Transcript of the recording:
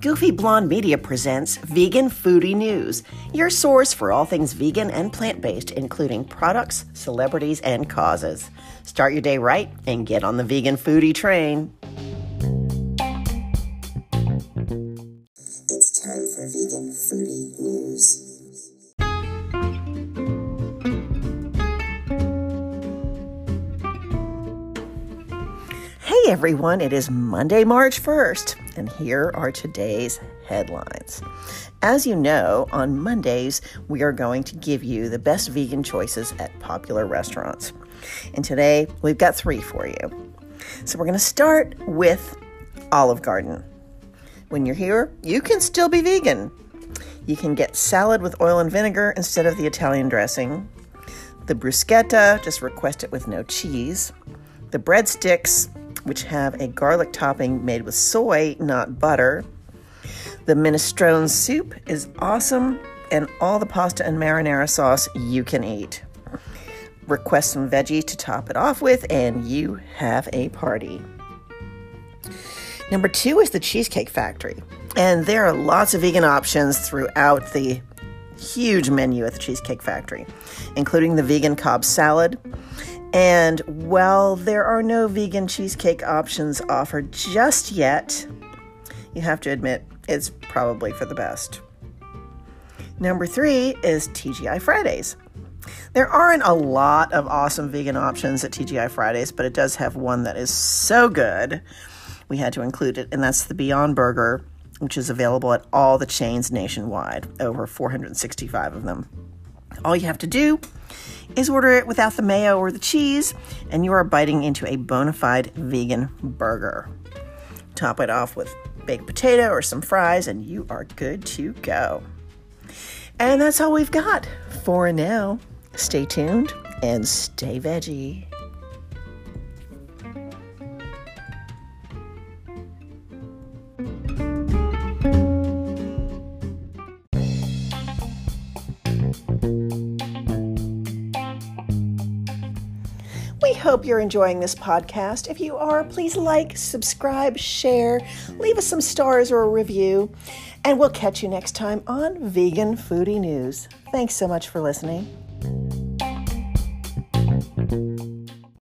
Goofy Blonde Media presents Vegan Foodie News, your source for all things vegan and plant based, including products, celebrities, and causes. Start your day right and get on the vegan foodie train. It's time for Vegan Foodie News. Everyone, it is Monday, March 1st, and here are today's headlines. As you know, on Mondays, we are going to give you the best vegan choices at popular restaurants. And today, we've got three for you. So we're going to start with Olive Garden. When you're here, you can still be vegan. You can get salad with oil and vinegar instead of the Italian dressing. The bruschetta, just request it with no cheese. The breadsticks, which have a garlic topping made with soy, not butter. The minestrone soup is awesome, and all the pasta and marinara sauce you can eat. Request some veggies to top it off with, and you have a party. Number two is the Cheesecake Factory. And there are lots of vegan options throughout the huge menu at the Cheesecake Factory, including the vegan Cobb salad. And while there are no vegan cheesecake options offered just yet, you have to admit it's probably for the best. Number three is TGI Fridays. There aren't a lot of awesome vegan options at TGI Fridays, but it does have one that is so good we had to include it, and that's the Beyond Burger, which is available at all the chains nationwide, over 465 of them. All you have to do is order it without the mayo or the cheese, and you are biting into a bona fide vegan burger. Top it off with baked potato or some fries, and you are good to go. And that's all we've got for now. Stay tuned and stay veggie. We hope you're enjoying this podcast. If you are, please like, subscribe, share, leave us some stars or a review, and we'll catch you next time on Vegan Foodie News. Thanks so much for listening.